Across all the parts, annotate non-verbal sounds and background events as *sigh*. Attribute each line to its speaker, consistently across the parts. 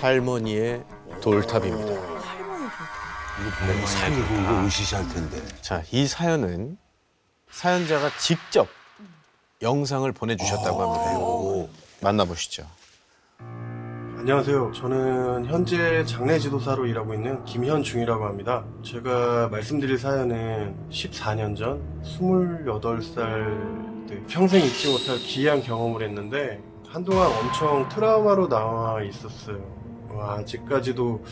Speaker 1: 할머니의 돌탑입니다.
Speaker 2: 이거 산이 보고 으시시할 텐데.
Speaker 1: 자, 이 사연은 사연자가 직접 영상을 보내주셨다고 합니다. 만나보시죠.
Speaker 3: 안녕하세요. 저는 현재 장례 지도사로 일하고 있는 김현중이라고 합니다. 제가 말씀드릴 사연은 14년 전 28살 때 평생 잊지 못할 기이한 경험을 했는데 한동안 엄청 트라우마로 남아 있었어요. 와, 아직까지도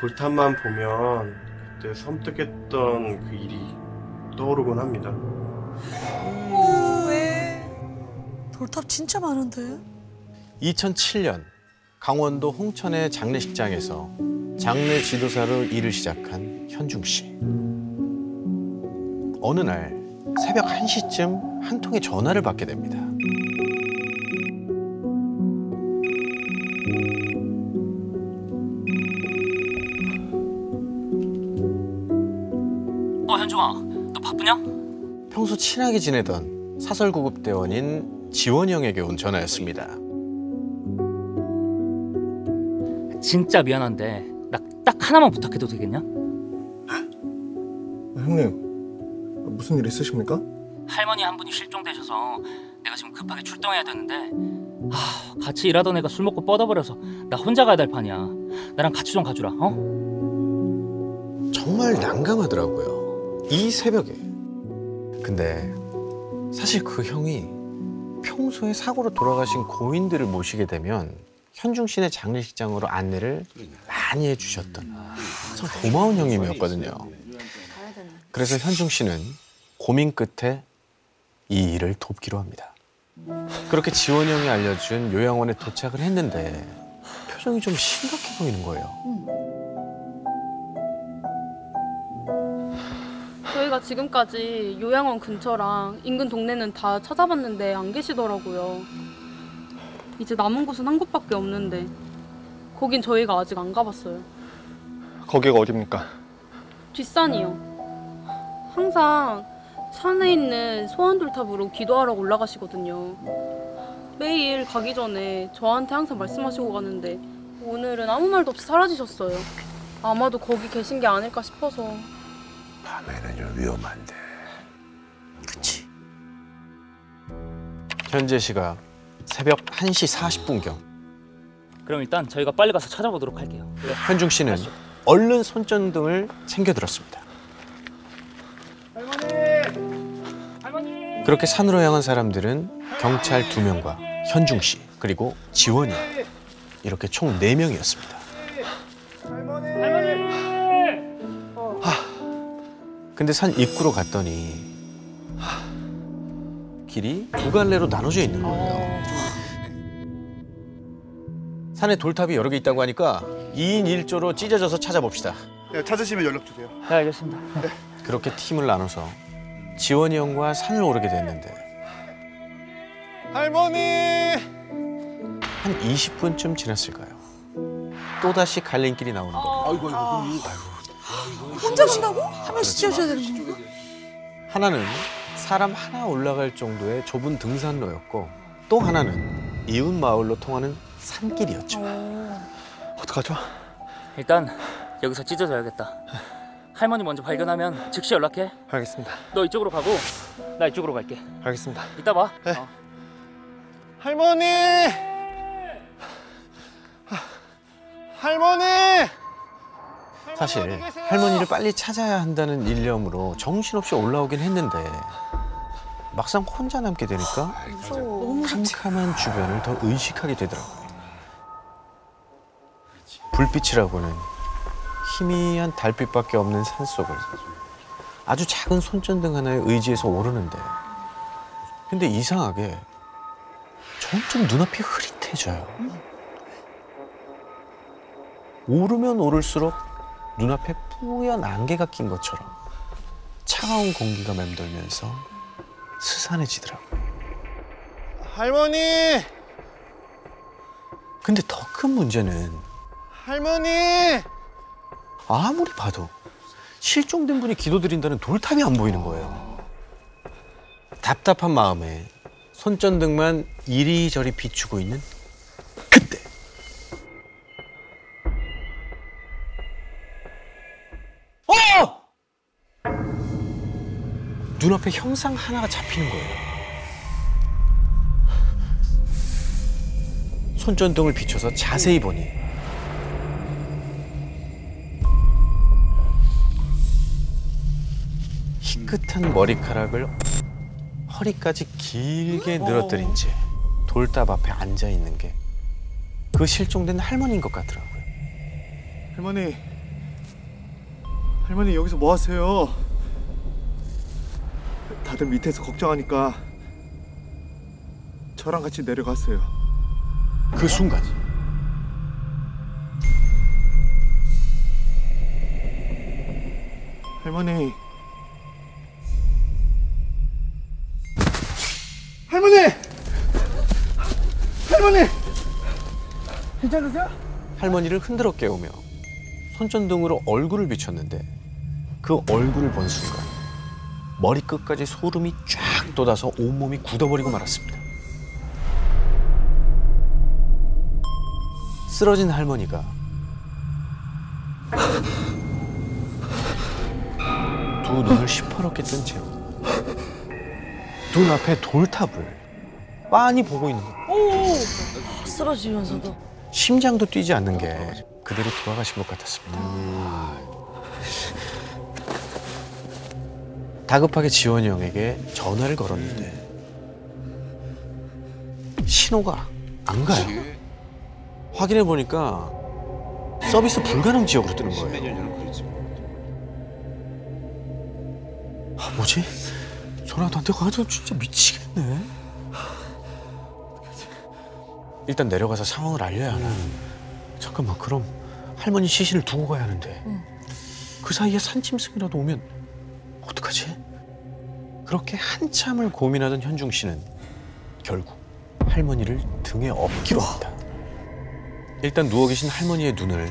Speaker 3: 돌탑만 보면 그때 섬뜩했던 그 일이 떠오르곤 합니다.
Speaker 4: 왜? 돌탑 진짜 많은데?
Speaker 1: 2007년 강원도 홍천의 장례식장에서 장례 지도사로 일을 시작한 현중 씨. 어느 날 새벽 1시쯤 한 통의 전화를 받게 됩니다.
Speaker 5: 어 현중아 너 바쁘냐?
Speaker 1: 평소 친하게 지내던 사설구급대원인 지원이 형에게 온 전화였습니다.
Speaker 5: 진짜 미안한데 나 딱 하나만 부탁해도 되겠냐?
Speaker 6: 형님 무슨 일 있으십니까?
Speaker 5: 할머니 한 분이 실종되셔서 내가 지금 급하게 출동해야 되는데 하, 같이 일하던 애가 술 먹고 뻗어버려서 나 혼자 가야 될 판이야 나랑 같이 좀 가주라 어?
Speaker 1: 정말 난감하더라고요. 이 새벽에. 근데 사실 그 형이 평소에 사고로 돌아가신 고인들을 모시게 되면 현중 씨네 장례식장으로 안내를 많이 해주셨던 참 고마운 형님이었거든요. 그래서 현중 씨는 고민 끝에 이 일을 돕기로 합니다. 그렇게 지원 형이 알려준 요양원에 도착을 했는데 표정이 좀 심각해 보이는 거예요.
Speaker 7: 지금까지 요양원 근처랑 인근 동네는 다 찾아봤는데 안 계시더라고요. 이제 남은 곳은 한 곳밖에 없는데 거긴 저희가 아직 안 가봤어요.
Speaker 6: 거기가 어딥니까?
Speaker 7: 뒷산이요. 항상 산에 있는 소환돌탑으로 기도하러 올라가시거든요. 매일 가기 전에 저한테 항상 말씀하시고 가는데 오늘은 아무 말도 없이 사라지셨어요. 아마도 거기 계신 게 아닐까 싶어서
Speaker 2: 밤에는 좀 위험한데.
Speaker 1: 그치. 현재 시각 새벽 1시 40분경.
Speaker 5: 그럼 일단 저희가 빨리 가서 찾아보도록 할게요. 그래
Speaker 1: 현중 씨는 얼른 손전등을 챙겨 들었습니다.
Speaker 5: 할머니!
Speaker 1: 그렇게 산으로 향한 사람들은 경찰 두 명과 현중 씨 그리고 지원이 이렇게 총 네 명이었습니다.
Speaker 5: 할머니
Speaker 1: 근데 산 입구로 갔더니 길이 두 갈래로 나눠져 있는 거예요. 산에 돌탑이 여러 개 있다고 하니까 2인 1조로 찢어져서 찾아봅시다.
Speaker 6: 네, 찾으시면 연락 주세요.
Speaker 5: 네 알겠습니다
Speaker 1: 그렇게 팀을 나눠서 지원이 형과 산을 오르게 됐는데
Speaker 6: 할머니!
Speaker 1: 한 20분쯤 지났을까요? 또다시 갈림길이 나오는 겁니다.
Speaker 2: 아이고, 아이고, 아이고.
Speaker 4: 혼자 간다고? 한 명씩 지어줘야 되는 건가?
Speaker 1: 하나는 사람 하나 올라갈 정도의 좁은 등산로였고 또 하나는 이웃 마을로 통하는 산길이었죠.
Speaker 6: 어떡하죠?
Speaker 5: 일단 여기서 찢어져야겠다 할머니 먼저 발견하면 즉시 연락해
Speaker 6: 알겠습니다.
Speaker 5: 너 이쪽으로 가고 나 이쪽으로 갈게
Speaker 6: 알겠습니다.
Speaker 5: 이따 봐
Speaker 6: 네.
Speaker 5: 어.
Speaker 6: 할머니! 하, 할머니!
Speaker 1: 사실 할머니를 빨리 찾아야 한다는 일념으로 정신없이 올라오긴 했는데 막상 혼자 남게 되니까
Speaker 4: 너무
Speaker 1: 캄캄한 주변을 더 의식하게 되더라고요. 불빛이라고는 희미한 달빛밖에 없는 산속을 아주 작은 손전등 하나에 의지해서 오르는데 근데 이상하게 점점 눈앞이 흐릿해져요. 오르면 오를수록 눈앞에 뿌연 안개가 낀 것처럼 차가운 공기가 맴돌면서 스산해지더라고요.
Speaker 6: 할머니!
Speaker 1: 근데 더 큰 문제는
Speaker 6: 할머니!
Speaker 1: 아무리 봐도 실종된 분이 기도드린다는 돌탑이 안 보이는 거예요. 답답한 마음에 손전등만 이리저리 비추고 있는 눈앞에 형상 하나가 잡히는 거예요. 손전등을 비춰서 자세히 보니 희끗한 머리카락을 허리까지 길게 늘어뜨린 채 돌답 앞에 앉아 있는 게 그 실종된 할머니인 것 같더라고요.
Speaker 6: 할머니. 할머니 여기서 뭐 하세요? 다들 밑에서 걱정하니까 저랑 같이 내려갔어요.
Speaker 1: 그 순간
Speaker 6: 할머니. 할머니! 할머니! 괜찮으세요?
Speaker 1: 할머니를 흔들어 깨우며 손전등으로 얼굴을 비췄는데 그 얼굴을 본 순간 머리끝까지 소름이 쫙 돋아서 온몸이 굳어버리고 말았습니다. 쓰러진 할머니가 두 눈을 시퍼렇게 뜬 채로 눈앞에 돌탑을 빤히 보고 있는 거예요.
Speaker 4: 쓰러지면서도.
Speaker 1: 심장도 뛰지 않는 게 그대로 돌아가신 것 같았습니다. 다급하게 지원이 형에게 전화를 걸었는데 신호가 안 가요. 확인해 보니까 서비스 불가능 지역으로 뜨는 거예요. 아 뭐지? 전화도 안 되고 아주 진짜 미치겠네. 일단 내려가서 상황을 알려야 하나. 잠깐만 그럼 할머니 시신을 두고 가야 하는데 그 사이에 산짐승이라도 오면? 그렇게 한참을 고민하던 현중 씨는 결국 할머니를 등에 업기로 합니다. 일단 누워 계신 할머니의 눈을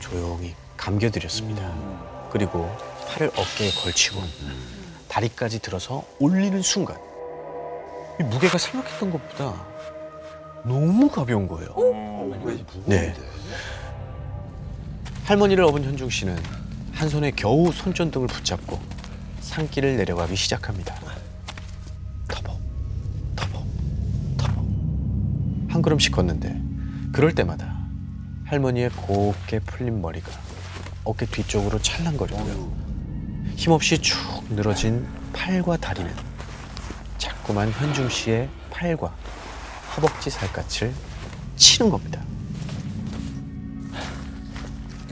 Speaker 1: 조용히 감겨드렸습니다. 그리고 팔을 어깨에 걸치고 다리까지 들어서 올리는 순간 이 무게가 생각했던 것보다 너무 가벼운 거예요. 네. 할머니를 업은 현중 씨는 한 손에 겨우 손전등을 붙잡고 산길을 내려가기 시작합니다. 터벅, 터벅, 터벅. 한 걸음씩 걷는데 그럴 때마다 할머니의 곱게 풀린 머리가 어깨 뒤쪽으로 찰랑거리고요. 힘없이 축 늘어진 팔과 다리는 자꾸만 현중 씨의 팔과 허벅지 살갗을 치는 겁니다.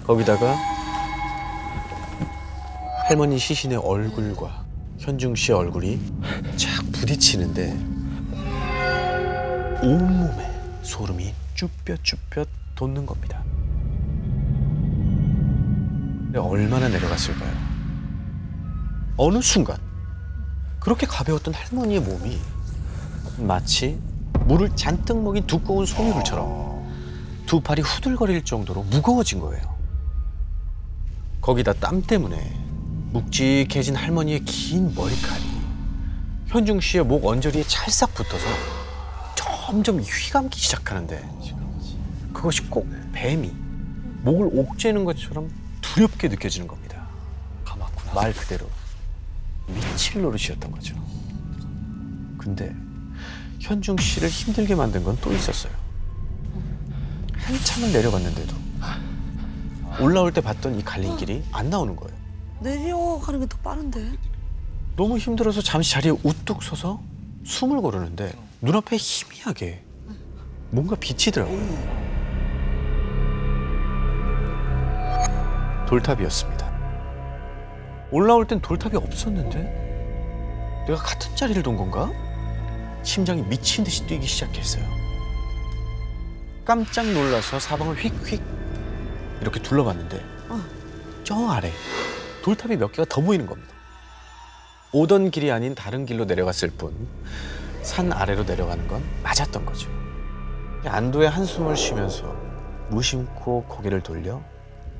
Speaker 1: 거기다가 할머니 시신의 얼굴과 현중 씨의 얼굴이 착 부딪히는데 온몸에 소름이 쭈뼛쭈뼛 돋는 겁니다. 얼마나 내려갔을까요? 어느 순간 그렇게 가벼웠던 할머니의 몸이 마치 물을 잔뜩 먹인 두꺼운 소미불처럼 두 팔이 후들거릴 정도로 무거워진 거예요. 거기다 땀 때문에 묵직해진 할머니의 긴 머리칼이 현중 씨의 목 언저리에 찰싹 붙어서 점점 휘감기 시작하는데 그것이 꼭 뱀이 목을 옥죄는 것처럼 두렵게 느껴지는 겁니다. 가맣구나. 말 그대로 미칠 노릇이었던 거죠. 근데 현중 씨를 힘들게 만든 건 또 있었어요. 한참을 내려갔는데도 올라올 때 봤던 이 갈림길이 안 나오는 거예요.
Speaker 4: 내려가는 게 더 빠른데.
Speaker 1: 너무 힘들어서 잠시 자리에 우뚝 서서 숨을 고르는데 눈앞에 희미하게 뭔가 비치더라고요. 돌탑이었습니다. 올라올 땐 돌탑이 없었는데 내가 같은 자리를 둔 건가? 심장이 미친 듯이 뛰기 시작했어요. 깜짝 놀라서 사방을 휙휙 이렇게 둘러봤는데 저 아래 돌탑이 몇 개가 더 보이는 겁니다. 오던 길이 아닌 다른 길로 내려갔을 뿐 산 아래로 내려가는 건 맞았던 거죠. 안도의 한숨을 쉬면서 무심코 고개를 돌려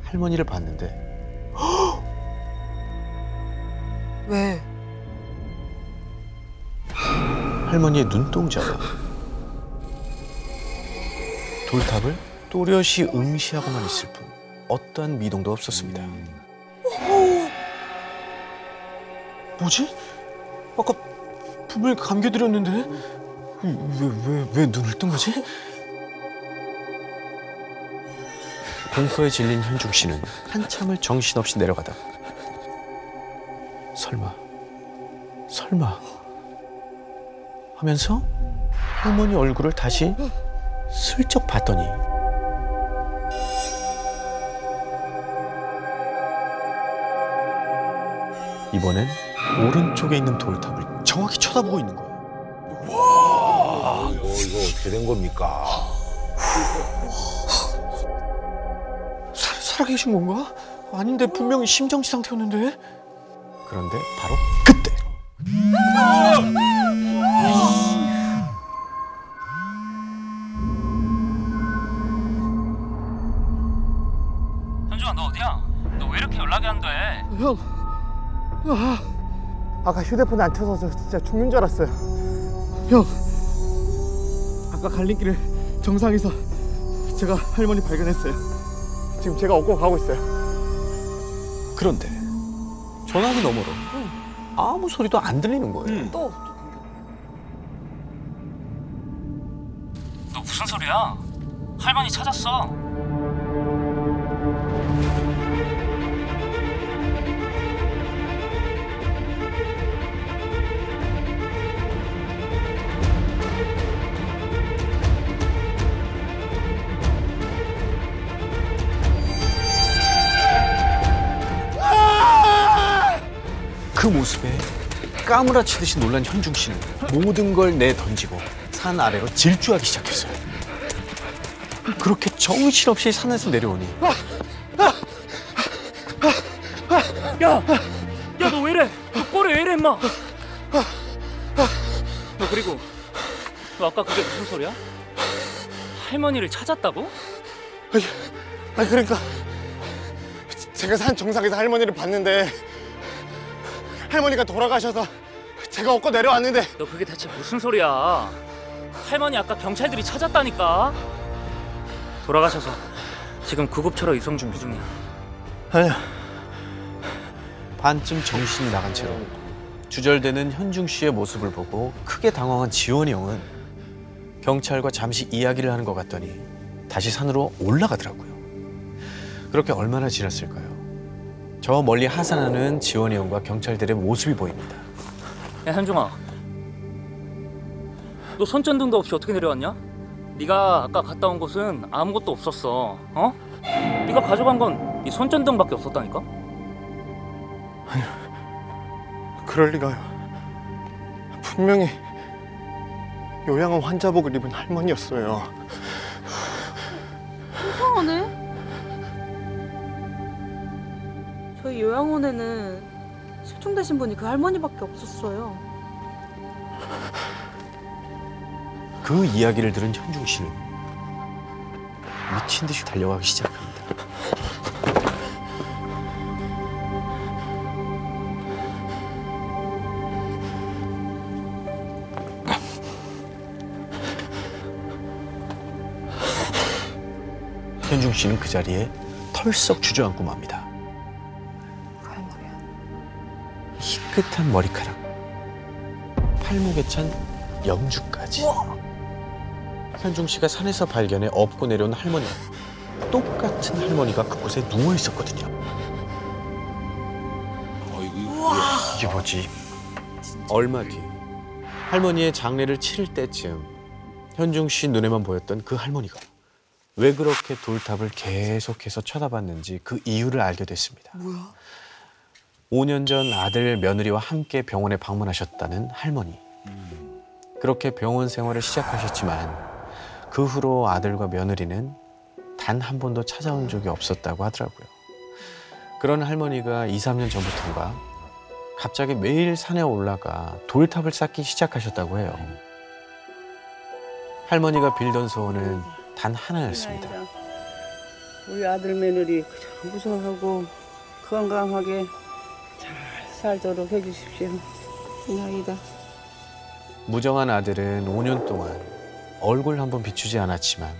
Speaker 1: 할머니를 봤는데 *gasps*
Speaker 4: 왜?
Speaker 1: 할머니의 눈동자가 돌탑을 또렷이 응시하고만 있을 뿐 어떠한 미동도 없었습니다. 뭐지? 아까 분명히 감겨드렸는데 왜 왜 왜 눈을 뜬 거지? 공포에 질린 현중 씨는 한참을 정신없이 내려가다 설마 설마 하면서 할머니 얼굴을 다시 슬쩍 봤더니 이번엔 오른쪽에 있는 돌탑을 정확히 쳐다보고 있는 거예요.
Speaker 2: 아, 이거, 이거 어떻게 된 겁니까?
Speaker 1: 살, 살아계신 건가? 아닌데 분명히 심정지 상태였는데. 그런데 바로 그때
Speaker 5: 현중아 너 어디야? 너 왜 이렇게 연락이 안 돼?
Speaker 6: 형. 아, 아까 휴대폰 안 켜서 진짜 죽는 줄 알았어요. 형. 아까 갈림길을 정상에서 제가 할머니 발견했어요. 지금 제가 업고 가고 있어요.
Speaker 1: 그런데 전화기 너머로 아무 소리도 안 들리는 거예요.
Speaker 5: 또너 무슨 소리야? 할머니 찾았어.
Speaker 1: 그 모습에 까무라치듯이 놀란 현중 씨는 모든 걸 내던지고 산 아래로 질주하기 시작했어요. 그렇게 정신없이 산에서 내려오니
Speaker 5: 야, 야 너 왜 이래? 너 꼬리 왜 이래 임마? 너 그리고 너 아까 그게 무슨 소리야? 할머니를 찾았다고?
Speaker 6: 아 그러니까 제가 산 정상에서 할머니를 봤는데 할머니가 돌아가셔서 제가 업고 내려왔는데
Speaker 5: 너 그게 대체 무슨 소리야? 할머니 아까 경찰들이 찾았다니까. 돌아가셔서 지금 구급차로 이송 준비 중이야.
Speaker 6: 아니야
Speaker 1: 반쯤 정신이 나간 채로 주절되는 현중 씨의 모습을 보고 크게 당황한 지원이 형은 경찰과 잠시 이야기를 하는 것 같더니 다시 산으로 올라가더라고요. 그렇게 얼마나 지났을까요? 저 멀리 하산하는 지원이 형과 경찰들의 모습이 보입니다.
Speaker 5: 야 현중아, 너 손전등도 없이 어떻게 내려왔냐? 네가 아까 갔다 온 곳은 아무것도 없었어. 어? 네가 가져간 건 이 손전등밖에 없었다니까?
Speaker 6: 그럴 리가요 분명히 요양원 환자복을 입은 할머니였어요
Speaker 7: 이상하네. 요양원에는 실종되신 분이 그 할머니밖에 없었어요.
Speaker 1: 그 이야기를 들은 현중 씨는 미친 듯이 달려가기 시작합니다. 현중 씨는 그 자리에 털썩 주저앉고 맙니다. 희끗한 머리카락, 팔목에 찬 영주까지. 현중 씨가 산에서 발견해 업고 내려온 할머니. 똑같은 할머니가 그곳에 누워 있었거든요.
Speaker 2: 어이구,
Speaker 1: 이게 뭐지? 얼마 뒤 할머니의 장례를 치를 때쯤 현중 씨 눈에만 보였던 그 할머니가 왜 그렇게 돌탑을 계속해서 쳐다봤는지 그 이유를 알게 됐습니다.
Speaker 4: 뭐야?
Speaker 1: 5년 전 아들 며느리와 함께 병원에 방문하셨다는 할머니. 그렇게 병원 생활을 시작하셨지만 그 후로 아들과 며느리는 단 한 번도 찾아온 적이 없었다고 하더라고요. 그런 할머니가 2, 3년 전부터인가 갑자기 매일 산에 올라가 돌탑을 쌓기 시작하셨다고 해요. 할머니가 빌던 소원은 단 하나였습니다.
Speaker 8: 우리 아들 며느리 무사하고 건강하게 잘 살도록 해주십시오. 이나이다.
Speaker 1: 무정한 아들은 5년 동안 얼굴 한 번 비추지 않았지만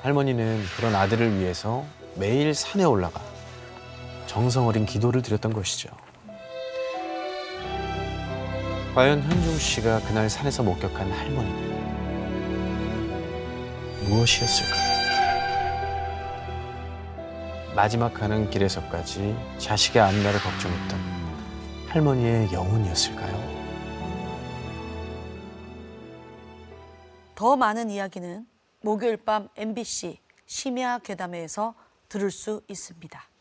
Speaker 1: 할머니는 그런 아들을 위해서 매일 산에 올라가 정성 어린 기도를 드렸던 것이죠. 과연 현중 씨가 그날 산에서 목격한 할머니는 무엇이었을까요? 마지막 가는 길에서까지 자식의 안나를 걱정했던 할머니의 영혼이었을까요?
Speaker 9: 더 많은 이야기는 목요일 밤 MBC 심야 괴담회에서 들을 수 있습니다.